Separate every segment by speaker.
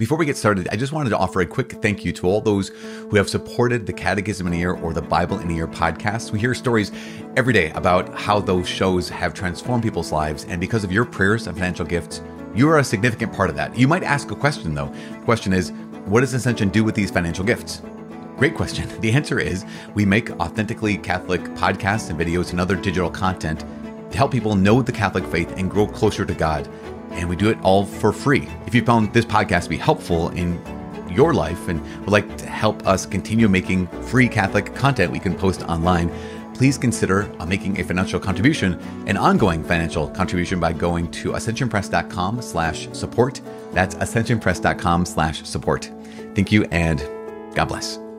Speaker 1: Before we get started, I just wanted to offer a quick thank you to all those who have supported the Catechism in a Year or the Bible in a Year podcast. We hear stories every day about how those shows have transformed people's lives, and because of your prayers and financial gifts, you are a significant part of that. You might ask a question though. The question is, what does Ascension do with these financial gifts? Great question. The answer is we make authentically Catholic podcasts and videos and other digital content to help people know the Catholic faith and grow closer to God and we do it all for free. If you found this podcast to be helpful in your life and would like to help us continue making free Catholic content we can post online, please consider uh, making a financial contribution, an ongoing financial contribution by going to ascensionpress.com slash support. That's ascensionpress.com slash support. Thank you and God bless.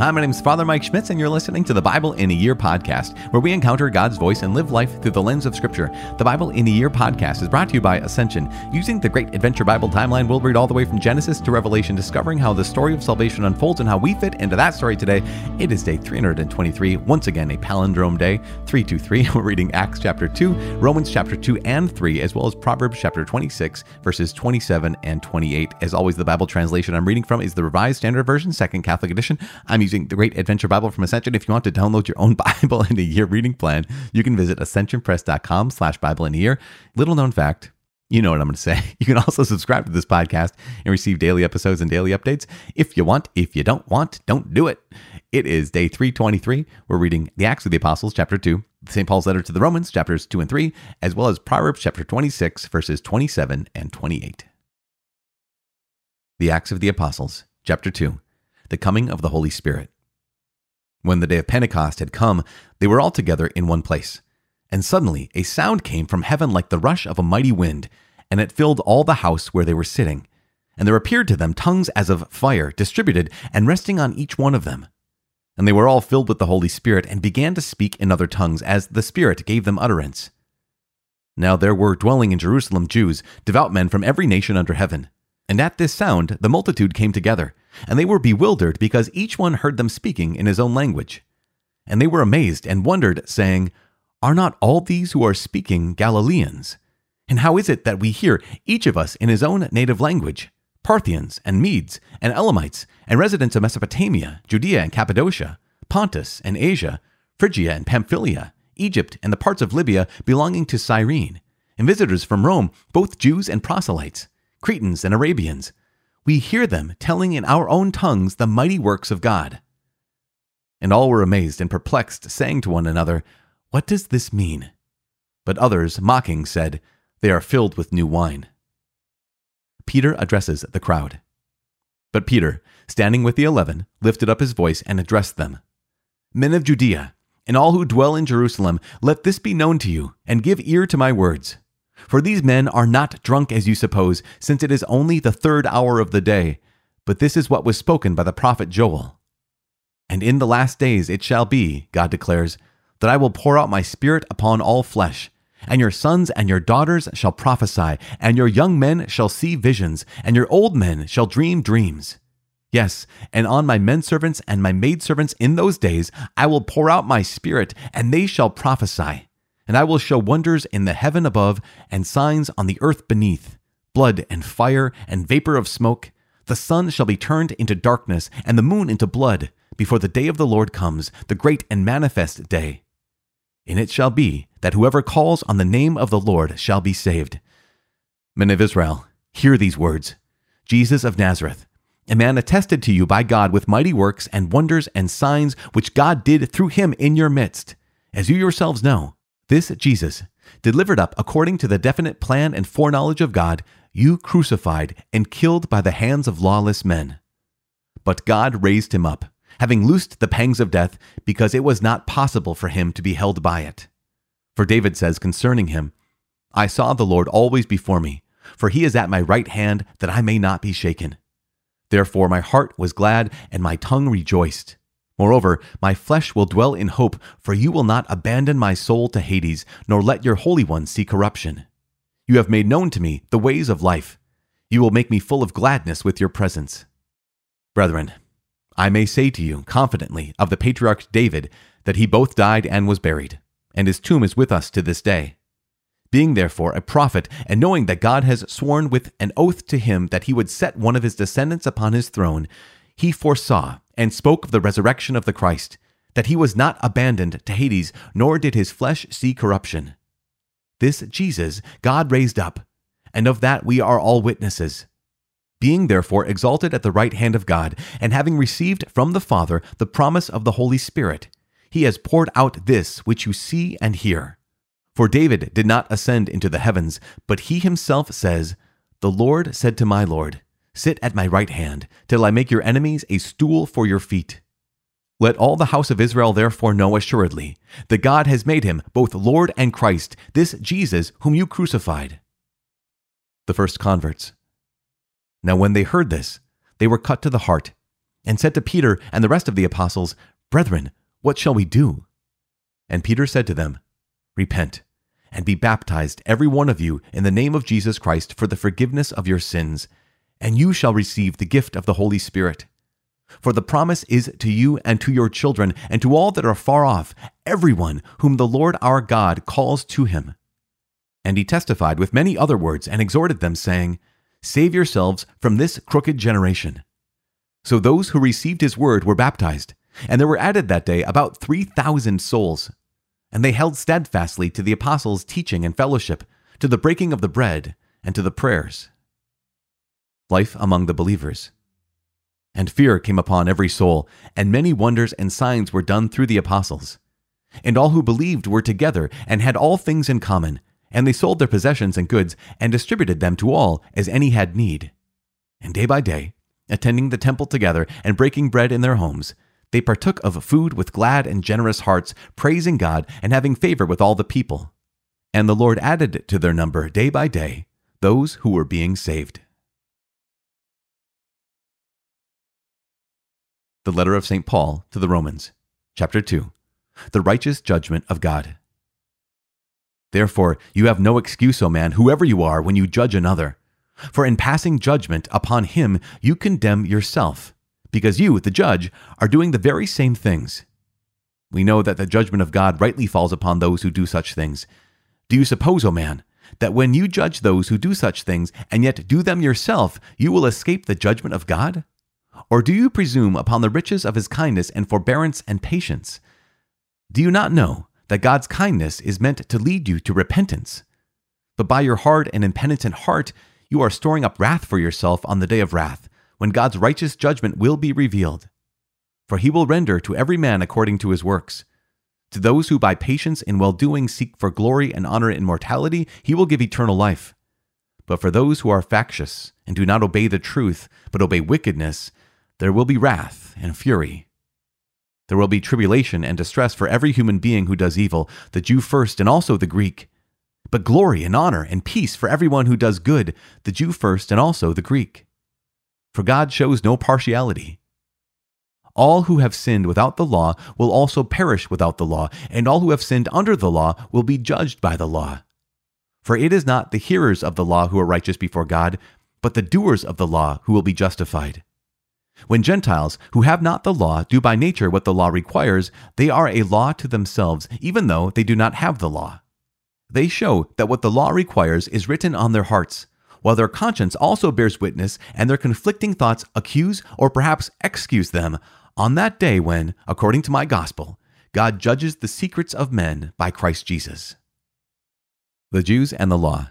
Speaker 1: Hi, my name is Father Mike Schmitz, and you're listening to the Bible in a Year podcast, where we encounter God's voice and live life through the lens of Scripture. The Bible in a Year podcast is brought to you by Ascension. Using the Great Adventure Bible timeline, we'll read all the way from Genesis to Revelation, discovering how the story of salvation unfolds and how we fit into that story today. It is day 323, once again a palindrome day, 323. We're reading Acts chapter 2, Romans chapter 2 and 3, as well as Proverbs chapter 26, verses 27 and 28. As always, the Bible translation I'm reading from is the Revised Standard Version, Second Catholic Edition. I'm using the Great Adventure Bible from Ascension. If you want to download your own Bible in a year reading plan, you can visit ascensionpress.com slash Bible in a year. Little known fact, you know what I'm going to say. You can also subscribe to this podcast and receive daily episodes and daily updates if you want. If you don't want, don't do it. It is day 323. We're reading the Acts of the Apostles, chapter 2, St. Paul's letter to the Romans, chapters 2 and 3, as well as Proverbs, chapter 26, verses 27 and 28. The Acts of the Apostles, chapter 2, the coming of the Holy Spirit. When the day of Pentecost had come, they were all together in one place. And suddenly a sound came from heaven like the rush of a mighty wind, and it filled all the house where they were sitting. And there appeared to them tongues as of fire, distributed and resting on each one of them. And they were all filled with the Holy Spirit, and began to speak in other tongues, as the Spirit gave them utterance. Now there were dwelling in Jerusalem Jews, devout men from every nation under heaven. And at this sound the multitude came together, and they were bewildered because each one heard them speaking in his own language. And they were amazed and wondered, saying, Are not all these who are speaking Galileans? And how is it that we hear each of us in his own native language? Parthians and Medes and Elamites and residents of Mesopotamia, Judea and Cappadocia, Pontus and Asia, Phrygia and Pamphylia, Egypt and the parts of Libya belonging to Cyrene, and visitors from Rome, both Jews and proselytes Cretans, and Arabians. We hear them telling in our own tongues the mighty works of God. And all were amazed and perplexed, saying to one another, What does this mean? But others, mocking, said, They are filled with new wine. Peter addresses the crowd. But Peter, standing with the eleven, lifted up his voice and addressed them Men of Judea, and all who dwell in Jerusalem, let this be known to you, and give ear to my words. For these men are not drunk as you suppose, since it is only the third hour of the day. But this is what was spoken by the prophet Joel. And in the last days it shall be, God declares, that I will pour out my spirit upon all flesh. And your sons and your daughters shall prophesy, and your young men shall see visions, and your old men shall dream dreams. Yes, and on my men servants and my maidservants in those days I will pour out my spirit, and they shall prophesy and I will show wonders in the heaven above and signs on the earth beneath blood and fire and vapor of smoke. The sun shall be turned into darkness and the moon into blood before the day of the Lord comes, the great and manifest day. And it shall be that whoever calls on the name of the Lord shall be saved. Men of Israel, hear these words Jesus of Nazareth, a man attested to you by God with mighty works and wonders and signs which God did through him in your midst, as you yourselves know. This Jesus, delivered up according to the definite plan and foreknowledge of God, you crucified and killed by the hands of lawless men. But God raised him up, having loosed the pangs of death, because it was not possible for him to be held by it. For David says concerning him, I saw the Lord always before me, for he is at my right hand, that I may not be shaken. Therefore my heart was glad, and my tongue rejoiced. Moreover, my flesh will dwell in hope, for you will not abandon my soul to Hades, nor let your Holy One see corruption. You have made known to me the ways of life. You will make me full of gladness with your presence. Brethren, I may say to you confidently of the patriarch David that he both died and was buried, and his tomb is with us to this day. Being therefore a prophet, and knowing that God has sworn with an oath to him that he would set one of his descendants upon his throne, he foresaw and spoke of the resurrection of the Christ, that he was not abandoned to Hades, nor did his flesh see corruption. This Jesus God raised up, and of that we are all witnesses. Being therefore exalted at the right hand of God, and having received from the Father the promise of the Holy Spirit, he has poured out this which you see and hear. For David did not ascend into the heavens, but he himself says, The Lord said to my Lord, Sit at my right hand, till I make your enemies a stool for your feet. Let all the house of Israel therefore know assuredly that God has made him both Lord and Christ, this Jesus whom you crucified. The first converts. Now when they heard this, they were cut to the heart, and said to Peter and the rest of the apostles, Brethren, what shall we do? And Peter said to them, Repent, and be baptized, every one of you, in the name of Jesus Christ for the forgiveness of your sins, and you shall receive the gift of the Holy Spirit. For the promise is to you and to your children, and to all that are far off, everyone whom the Lord our God calls to him. And he testified with many other words, and exhorted them, saying, Save yourselves from this crooked generation. So those who received his word were baptized, and there were added that day about three thousand souls. And they held steadfastly to the apostles' teaching and fellowship, to the breaking of the bread, and to the prayers. Life among the believers. And fear came upon every soul, and many wonders and signs were done through the apostles. And all who believed were together, and had all things in common, and they sold their possessions and goods, and distributed them to all as any had need. And day by day, attending the temple together, and breaking bread in their homes, they partook of food with glad and generous hearts, praising God and having favor with all the people. And the Lord added to their number day by day those who were being saved. The letter of St. Paul to the Romans, chapter 2 The righteous judgment of God. Therefore, you have no excuse, O man, whoever you are, when you judge another. For in passing judgment upon him, you condemn yourself because you, the judge, are doing the very same things. We know that the judgment of God rightly falls upon those who do such things. Do you suppose, O man, that when you judge those who do such things and yet do them yourself, you will escape the judgment of God? Or do you presume upon the riches of his kindness and forbearance and patience? Do you not know that God's kindness is meant to lead you to repentance? But by your hard and impenitent heart, you are storing up wrath for yourself on the day of wrath when God's righteous judgment will be revealed. For he will render to every man according to his works. To those who by patience and well doing seek for glory and honor and immortality, he will give eternal life. But for those who are factious and do not obey the truth, but obey wickedness, there will be wrath and fury. There will be tribulation and distress for every human being who does evil, the Jew first and also the Greek. But glory and honor and peace for everyone who does good, the Jew first and also the Greek for God shows no partiality. All who have sinned without the law will also perish without the law, and all who have sinned under the law will be judged by the law. For it is not the hearers of the law who are righteous before God, but the doers of the law who will be justified. When Gentiles, who have not the law, do by nature what the law requires, they are a law to themselves, even though they do not have the law. They show that what the law requires is written on their hearts, while their conscience also bears witness and their conflicting thoughts accuse or perhaps excuse them on that day when, according to my gospel, God judges the secrets of men by Christ Jesus. The Jews and the Law.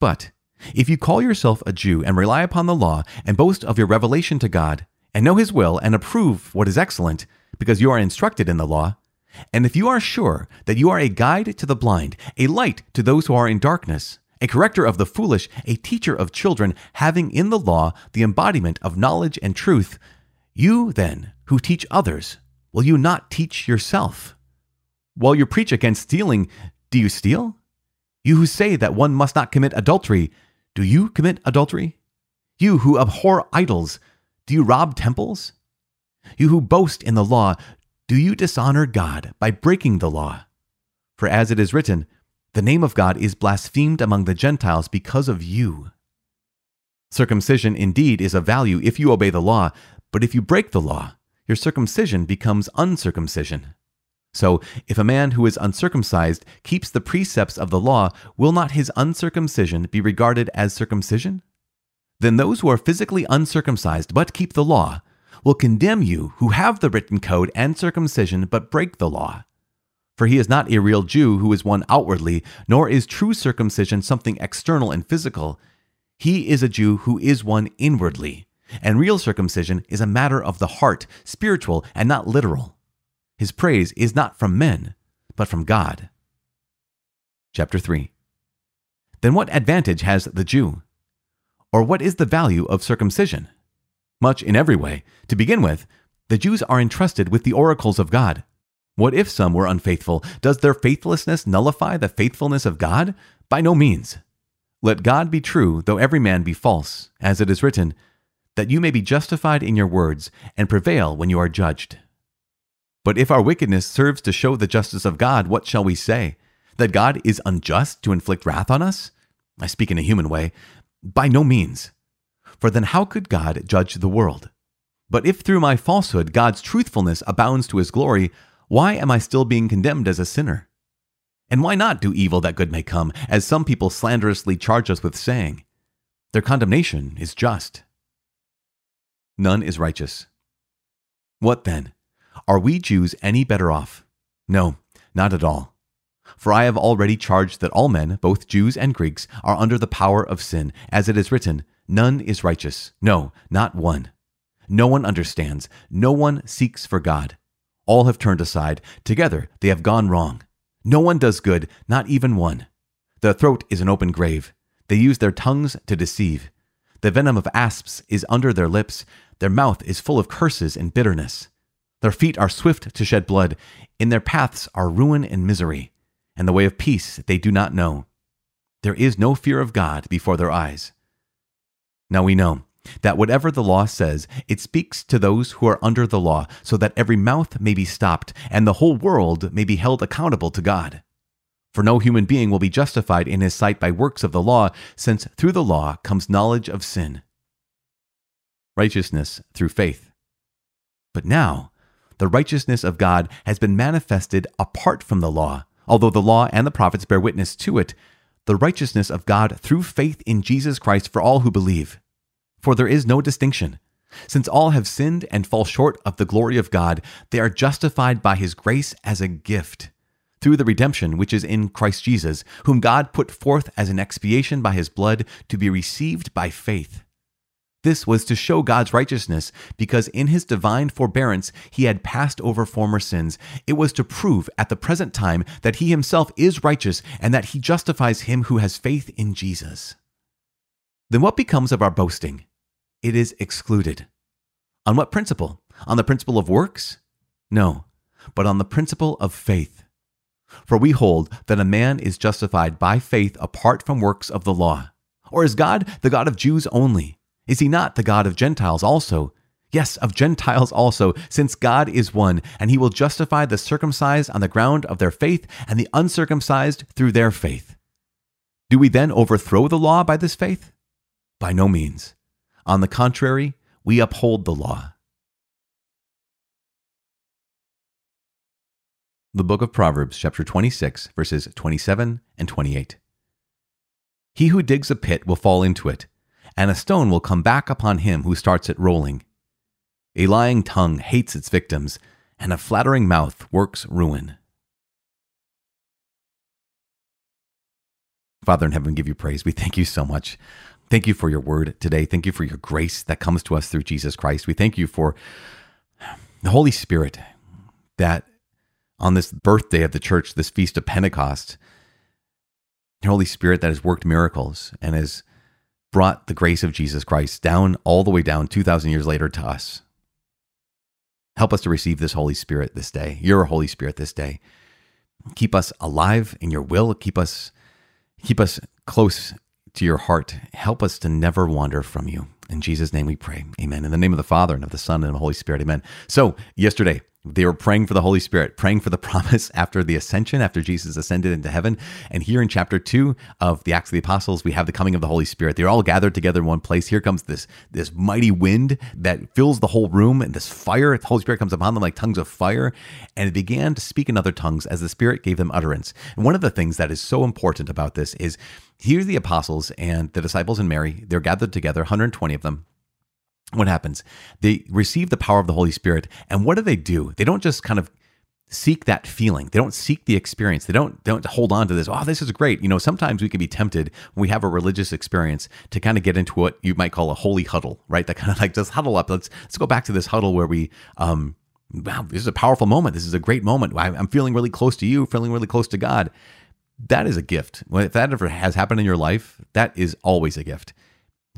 Speaker 1: But if you call yourself a Jew and rely upon the law and boast of your revelation to God, and know his will and approve what is excellent, because you are instructed in the law, and if you are sure that you are a guide to the blind, a light to those who are in darkness, a corrector of the foolish, a teacher of children, having in the law the embodiment of knowledge and truth. You, then, who teach others, will you not teach yourself? While you preach against stealing, do you steal? You who say that one must not commit adultery, do you commit adultery? You who abhor idols, do you rob temples? You who boast in the law, do you dishonor God by breaking the law? For as it is written, the name of God is blasphemed among the Gentiles because of you. Circumcision indeed is of value if you obey the law, but if you break the law, your circumcision becomes uncircumcision. So, if a man who is uncircumcised keeps the precepts of the law, will not his uncircumcision be regarded as circumcision? Then those who are physically uncircumcised but keep the law will condemn you who have the written code and circumcision but break the law. For he is not a real Jew who is one outwardly, nor is true circumcision something external and physical. He is a Jew who is one inwardly. And real circumcision is a matter of the heart, spiritual and not literal. His praise is not from men, but from God. Chapter 3 Then what advantage has the Jew? Or what is the value of circumcision? Much in every way. To begin with, the Jews are entrusted with the oracles of God. What if some were unfaithful? Does their faithlessness nullify the faithfulness of God? By no means. Let God be true, though every man be false, as it is written, that you may be justified in your words and prevail when you are judged. But if our wickedness serves to show the justice of God, what shall we say? That God is unjust to inflict wrath on us? I speak in a human way. By no means. For then how could God judge the world? But if through my falsehood God's truthfulness abounds to his glory, why am I still being condemned as a sinner? And why not do evil that good may come, as some people slanderously charge us with saying? Their condemnation is just. None is righteous. What then? Are we Jews any better off? No, not at all. For I have already charged that all men, both Jews and Greeks, are under the power of sin, as it is written, None is righteous, no, not one. No one understands, no one seeks for God. All have turned aside, together they have gone wrong. No one does good, not even one. Their throat is an open grave. They use their tongues to deceive. The venom of asps is under their lips. Their mouth is full of curses and bitterness. Their feet are swift to shed blood. In their paths are ruin and misery, and the way of peace they do not know. There is no fear of God before their eyes. Now we know that whatever the law says, it speaks to those who are under the law, so that every mouth may be stopped, and the whole world may be held accountable to God. For no human being will be justified in his sight by works of the law, since through the law comes knowledge of sin. Righteousness through faith. But now, the righteousness of God has been manifested apart from the law, although the law and the prophets bear witness to it, the righteousness of God through faith in Jesus Christ for all who believe. For there is no distinction. Since all have sinned and fall short of the glory of God, they are justified by his grace as a gift, through the redemption which is in Christ Jesus, whom God put forth as an expiation by his blood to be received by faith. This was to show God's righteousness, because in his divine forbearance he had passed over former sins. It was to prove at the present time that he himself is righteous and that he justifies him who has faith in Jesus. Then what becomes of our boasting? it is excluded. On what principle? On the principle of works? No, but on the principle of faith. For we hold that a man is justified by faith apart from works of the law. Or is God the God of Jews only? Is he not the God of Gentiles also? Yes, of Gentiles also, since God is one, and he will justify the circumcised on the ground of their faith, and the uncircumcised through their faith. Do we then overthrow the law by this faith? By no means. On the contrary, we uphold the law. The book of Proverbs, chapter 26, verses 27 and 28. He who digs a pit will fall into it, and a stone will come back upon him who starts it rolling. A lying tongue hates its victims, and a flattering mouth works ruin. Father in heaven, give you praise. We thank you so much Thank you for your word today. Thank you for your grace that comes to us through Jesus Christ. We thank you for the Holy Spirit that on this birthday of the church, this feast of Pentecost, the Holy Spirit that has worked miracles and has brought the grace of Jesus Christ down all the way down 2,000 years later to us. Help us to receive this Holy Spirit this day, your Holy Spirit this day. Keep us alive in your will. Keep us, keep us close to your heart. Help us to never wander from you. In Jesus' name we pray. Amen. In the name of the Father and of the Son and of the Holy Spirit. Amen. So, yesterday They were praying for the Holy Spirit, praying for the promise after the ascension, after Jesus ascended into heaven. And here in chapter two of the Acts of the Apostles, we have the coming of the Holy Spirit. They're all gathered together in one place. Here comes this, this mighty wind that fills the whole room, and this fire, the Holy Spirit comes upon them like tongues of fire. And they began to speak in other tongues as the Spirit gave them utterance. And one of the things that is so important about this is here's the apostles and the disciples and Mary. They're gathered together, 120 of them what happens? They receive the power of the Holy Spirit. And what do they do? They don't just kind of seek that feeling. They don't seek the experience. They don't don't hold on to this. Oh, this is great. You know, sometimes we can be tempted when we have a religious experience to kind of get into what you might call a holy huddle, right? That kind of like just huddle up. Let's let's go back to this huddle where we um wow, this is a powerful moment. This is a great moment. I'm feeling really close to you, feeling really close to God. That is a gift. If that ever has happened in your life, that is always a gift.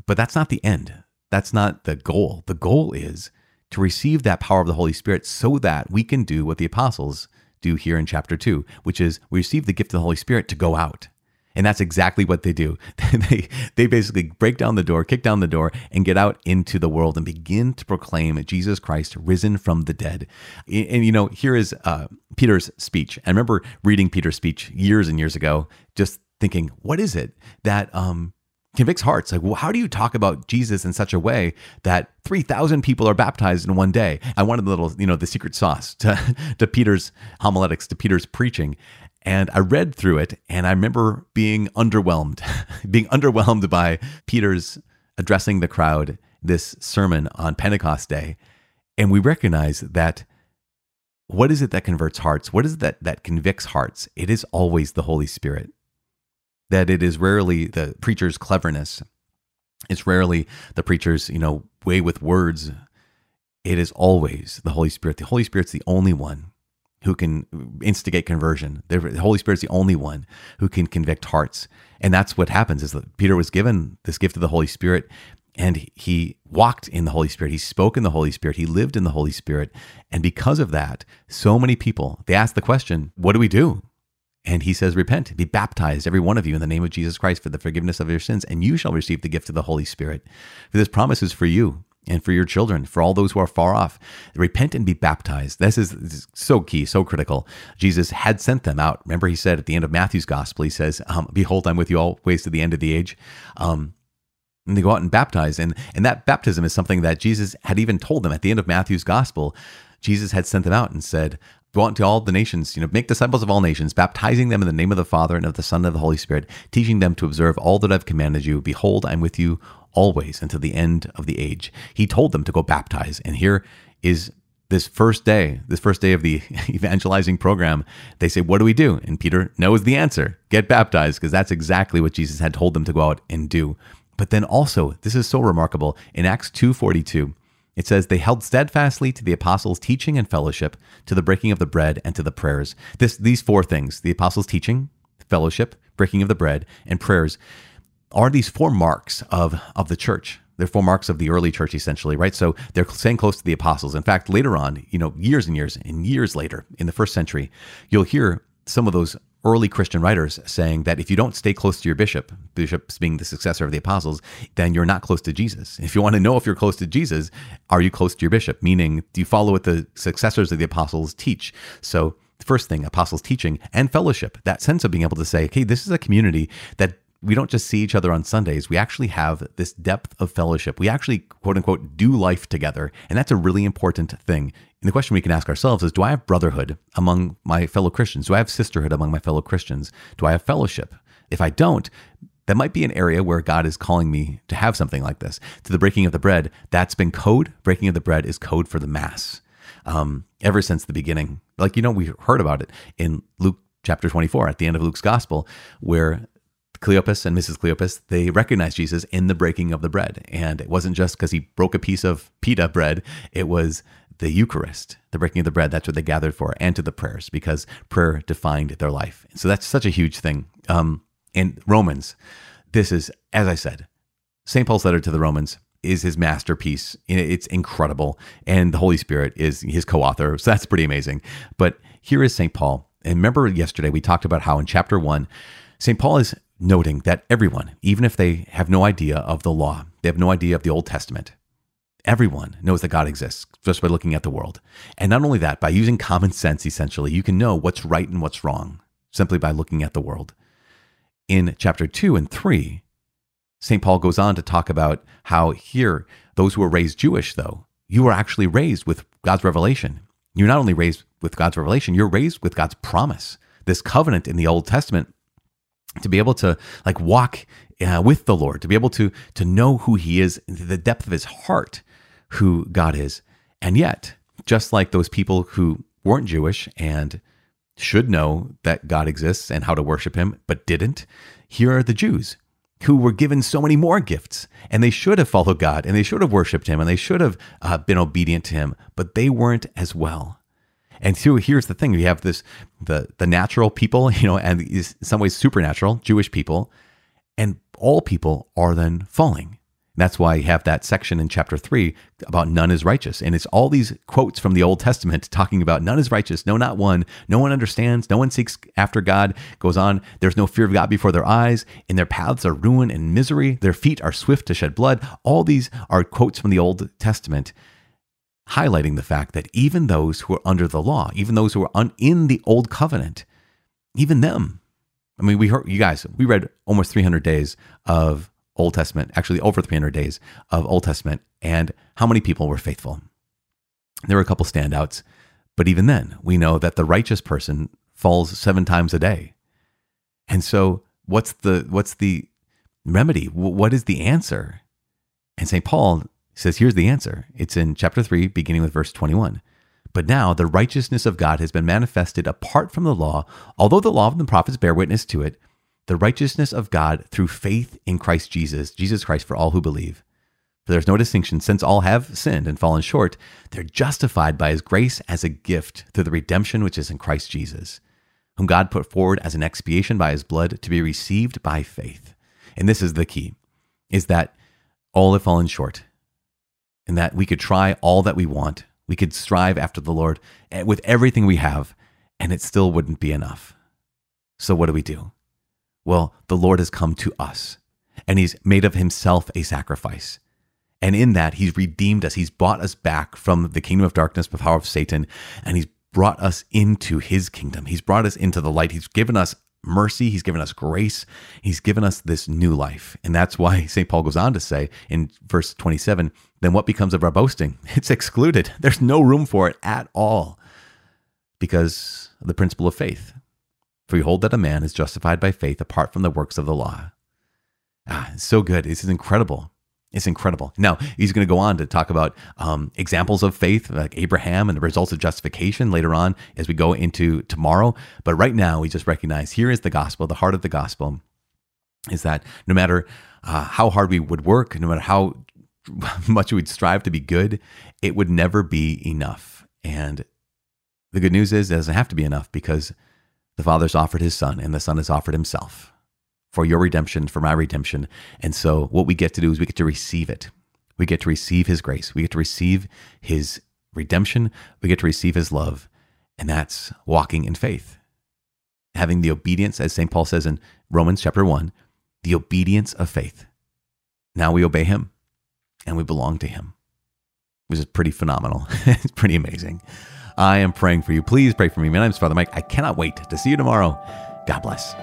Speaker 1: But that's not the end. That's not the goal. The goal is to receive that power of the Holy Spirit so that we can do what the apostles do here in chapter 2, which is we receive the gift of the Holy Spirit to go out. And that's exactly what they do. they, they basically break down the door, kick down the door, and get out into the world and begin to proclaim Jesus Christ risen from the dead. And, and you know, here is uh, Peter's speech. I remember reading Peter's speech years and years ago, just thinking, what is it that um, convicts hearts. Like, well, how do you talk about Jesus in such a way that 3,000 people are baptized in one day? I wanted the little, you know, the secret sauce to, to Peter's homiletics, to Peter's preaching. And I read through it and I remember being underwhelmed, being underwhelmed by Peter's addressing the crowd this sermon on Pentecost Day. And we recognize that what is it that converts hearts? What is it that, that convicts hearts? It is always the Holy Spirit that it is rarely the preacher's cleverness. It's rarely the preacher's, you know, way with words. It is always the Holy Spirit. The Holy Spirit's the only one who can instigate conversion. The Holy Spirit's the only one who can convict hearts. And that's what happens is that Peter was given this gift of the Holy Spirit and he walked in the Holy Spirit. He spoke in the Holy Spirit. He lived in the Holy Spirit. And because of that, so many people, they ask the question, what do we do? And he says, Repent, be baptized, every one of you, in the name of Jesus Christ for the forgiveness of your sins, and you shall receive the gift of the Holy Spirit. For this promise is for you and for your children, for all those who are far off. Repent and be baptized. This is, this is so key, so critical. Jesus had sent them out. Remember, he said at the end of Matthew's gospel, he says, um, Behold, I'm with you always to the end of the age. Um, and they go out and baptize. And, and that baptism is something that Jesus had even told them at the end of Matthew's gospel. Jesus had sent them out and said, Go out to all the nations, you know, make disciples of all nations, baptizing them in the name of the Father and of the Son and of the Holy Spirit, teaching them to observe all that I've commanded you. Behold, I'm with you always until the end of the age. He told them to go baptize. And here is this first day, this first day of the evangelizing program, they say, What do we do? And Peter knows the answer get baptized, because that's exactly what Jesus had told them to go out and do. But then also, this is so remarkable. In Acts 2:42, it says, They held steadfastly to the apostles' teaching and fellowship, to the breaking of the bread, and to the prayers. This, these four things the apostles' teaching, fellowship, breaking of the bread, and prayers are these four marks of, of the church. They're four marks of the early church, essentially, right? So they're staying close to the apostles. In fact, later on, you know, years and years and years later in the first century, you'll hear some of those early Christian writers saying that if you don't stay close to your bishop, bishops being the successor of the apostles, then you're not close to Jesus. If you want to know if you're close to Jesus, are you close to your bishop? Meaning, do you follow what the successors of the apostles teach? So, first thing, apostles' teaching and fellowship, that sense of being able to say, okay, this is a community that we don't just see each other on Sundays. We actually have this depth of fellowship. We actually, quote unquote, do life together. And that's a really important thing. And the question we can ask ourselves is Do I have brotherhood among my fellow Christians? Do I have sisterhood among my fellow Christians? Do I have fellowship? If I don't, that might be an area where God is calling me to have something like this. To the breaking of the bread, that's been code. Breaking of the bread is code for the Mass. Um, ever since the beginning. Like, you know, we heard about it in Luke chapter 24 at the end of Luke's gospel, where Cleopas and Mrs. Cleopas, they recognized Jesus in the breaking of the bread. And it wasn't just because he broke a piece of pita bread, it was the Eucharist, the breaking of the bread. That's what they gathered for, and to the prayers, because prayer defined their life. So that's such a huge thing. Um, in Romans, this is, as I said, St. Paul's letter to the Romans is his masterpiece. It's incredible. And the Holy Spirit is his co author. So that's pretty amazing. But here is St. Paul. And remember yesterday we talked about how in chapter one, St. Paul is noting that everyone, even if they have no idea of the law, they have no idea of the Old Testament, everyone knows that God exists just by looking at the world. And not only that, by using common sense, essentially, you can know what's right and what's wrong simply by looking at the world. In chapter 2 and 3, St. Paul goes on to talk about how here, those who are raised Jewish, though, you are actually raised with God's revelation. You're not only raised with God's revelation, you're raised with God's promise. This covenant in the Old Testament to be able to like walk uh, with the Lord, to be able to to know who He is, the depth of His heart, who God is, and yet, just like those people who weren't Jewish and should know that God exists and how to worship Him, but didn't, here are the Jews who were given so many more gifts, and they should have followed God, and they should have worshipped Him, and they should have uh, been obedient to Him, but they weren't as well. And so here's the thing: you have this the the natural people, you know, and in some ways supernatural Jewish people, and all people are then falling. That's why you have that section in chapter three about none is righteous. And it's all these quotes from the Old Testament talking about none is righteous, no, not one. No one understands, no one seeks after God. Goes on, there's no fear of God before their eyes. In their paths are ruin and misery. Their feet are swift to shed blood. All these are quotes from the Old Testament highlighting the fact that even those who are under the law, even those who are un- in the old covenant, even them. I mean, we heard you guys, we read almost 300 days of Old Testament, actually over 300 days of Old Testament, and how many people were faithful. There were a couple standouts, but even then, we know that the righteous person falls seven times a day. And so, what's the what's the remedy? What is the answer? And St. Paul says, Here's the answer. It's in chapter 3, beginning with verse 21. But now the righteousness of God has been manifested apart from the law, although the law and the prophets bear witness to it, the righteousness of God through faith in Christ Jesus, Jesus Christ for all who believe. For there's no distinction, since all have sinned and fallen short, they're justified by his grace as a gift through the redemption which is in Christ Jesus, whom God put forward as an expiation by his blood to be received by faith. And this is the key, is that all have fallen short, and that we could try all that we want. We could strive after the Lord eh, with everything we have, and it still wouldn't be enough. So, what do we do? Well, the Lord has come to us, and He's made of Himself a sacrifice. And in that, He's redeemed us. He's bought us back from the kingdom of darkness, the power of Satan, and He's brought us into His kingdom. He's brought us into the light. He's given us mercy. He's given us grace. He's given us this new life. And that's why St. Paul goes on to say in verse 27 then what becomes of our boasting? It's excluded. There's no room for it at all because of the principle of faith. For we hold that a man is justified by faith apart from the works of the law. Ah, so good. This is incredible. It's incredible. Now, he's going to go on to talk about um, examples of faith, like Abraham and the results of justification later on as we go into tomorrow. But right now, we just recognize here is the gospel, the heart of the gospel is that no matter uh, how hard we would work, no matter how much we'd strive to be good, it would never be enough. And the good news is it doesn't have to be enough because the Father's offered his Son and the Son has offered himself for your redemption, for my redemption. And so what we get to do is we get to receive it. We get to receive his grace. We get to receive his redemption. We get to receive his love. And that's walking in faith. Having the obedience, as St. Paul says in Romans chapter 1, the obedience of faith. Now we obey him and we belong to him, which is pretty phenomenal. it's pretty amazing. I am praying for you. Please pray for me. My name is Father Mike. I cannot wait to see you tomorrow. God bless.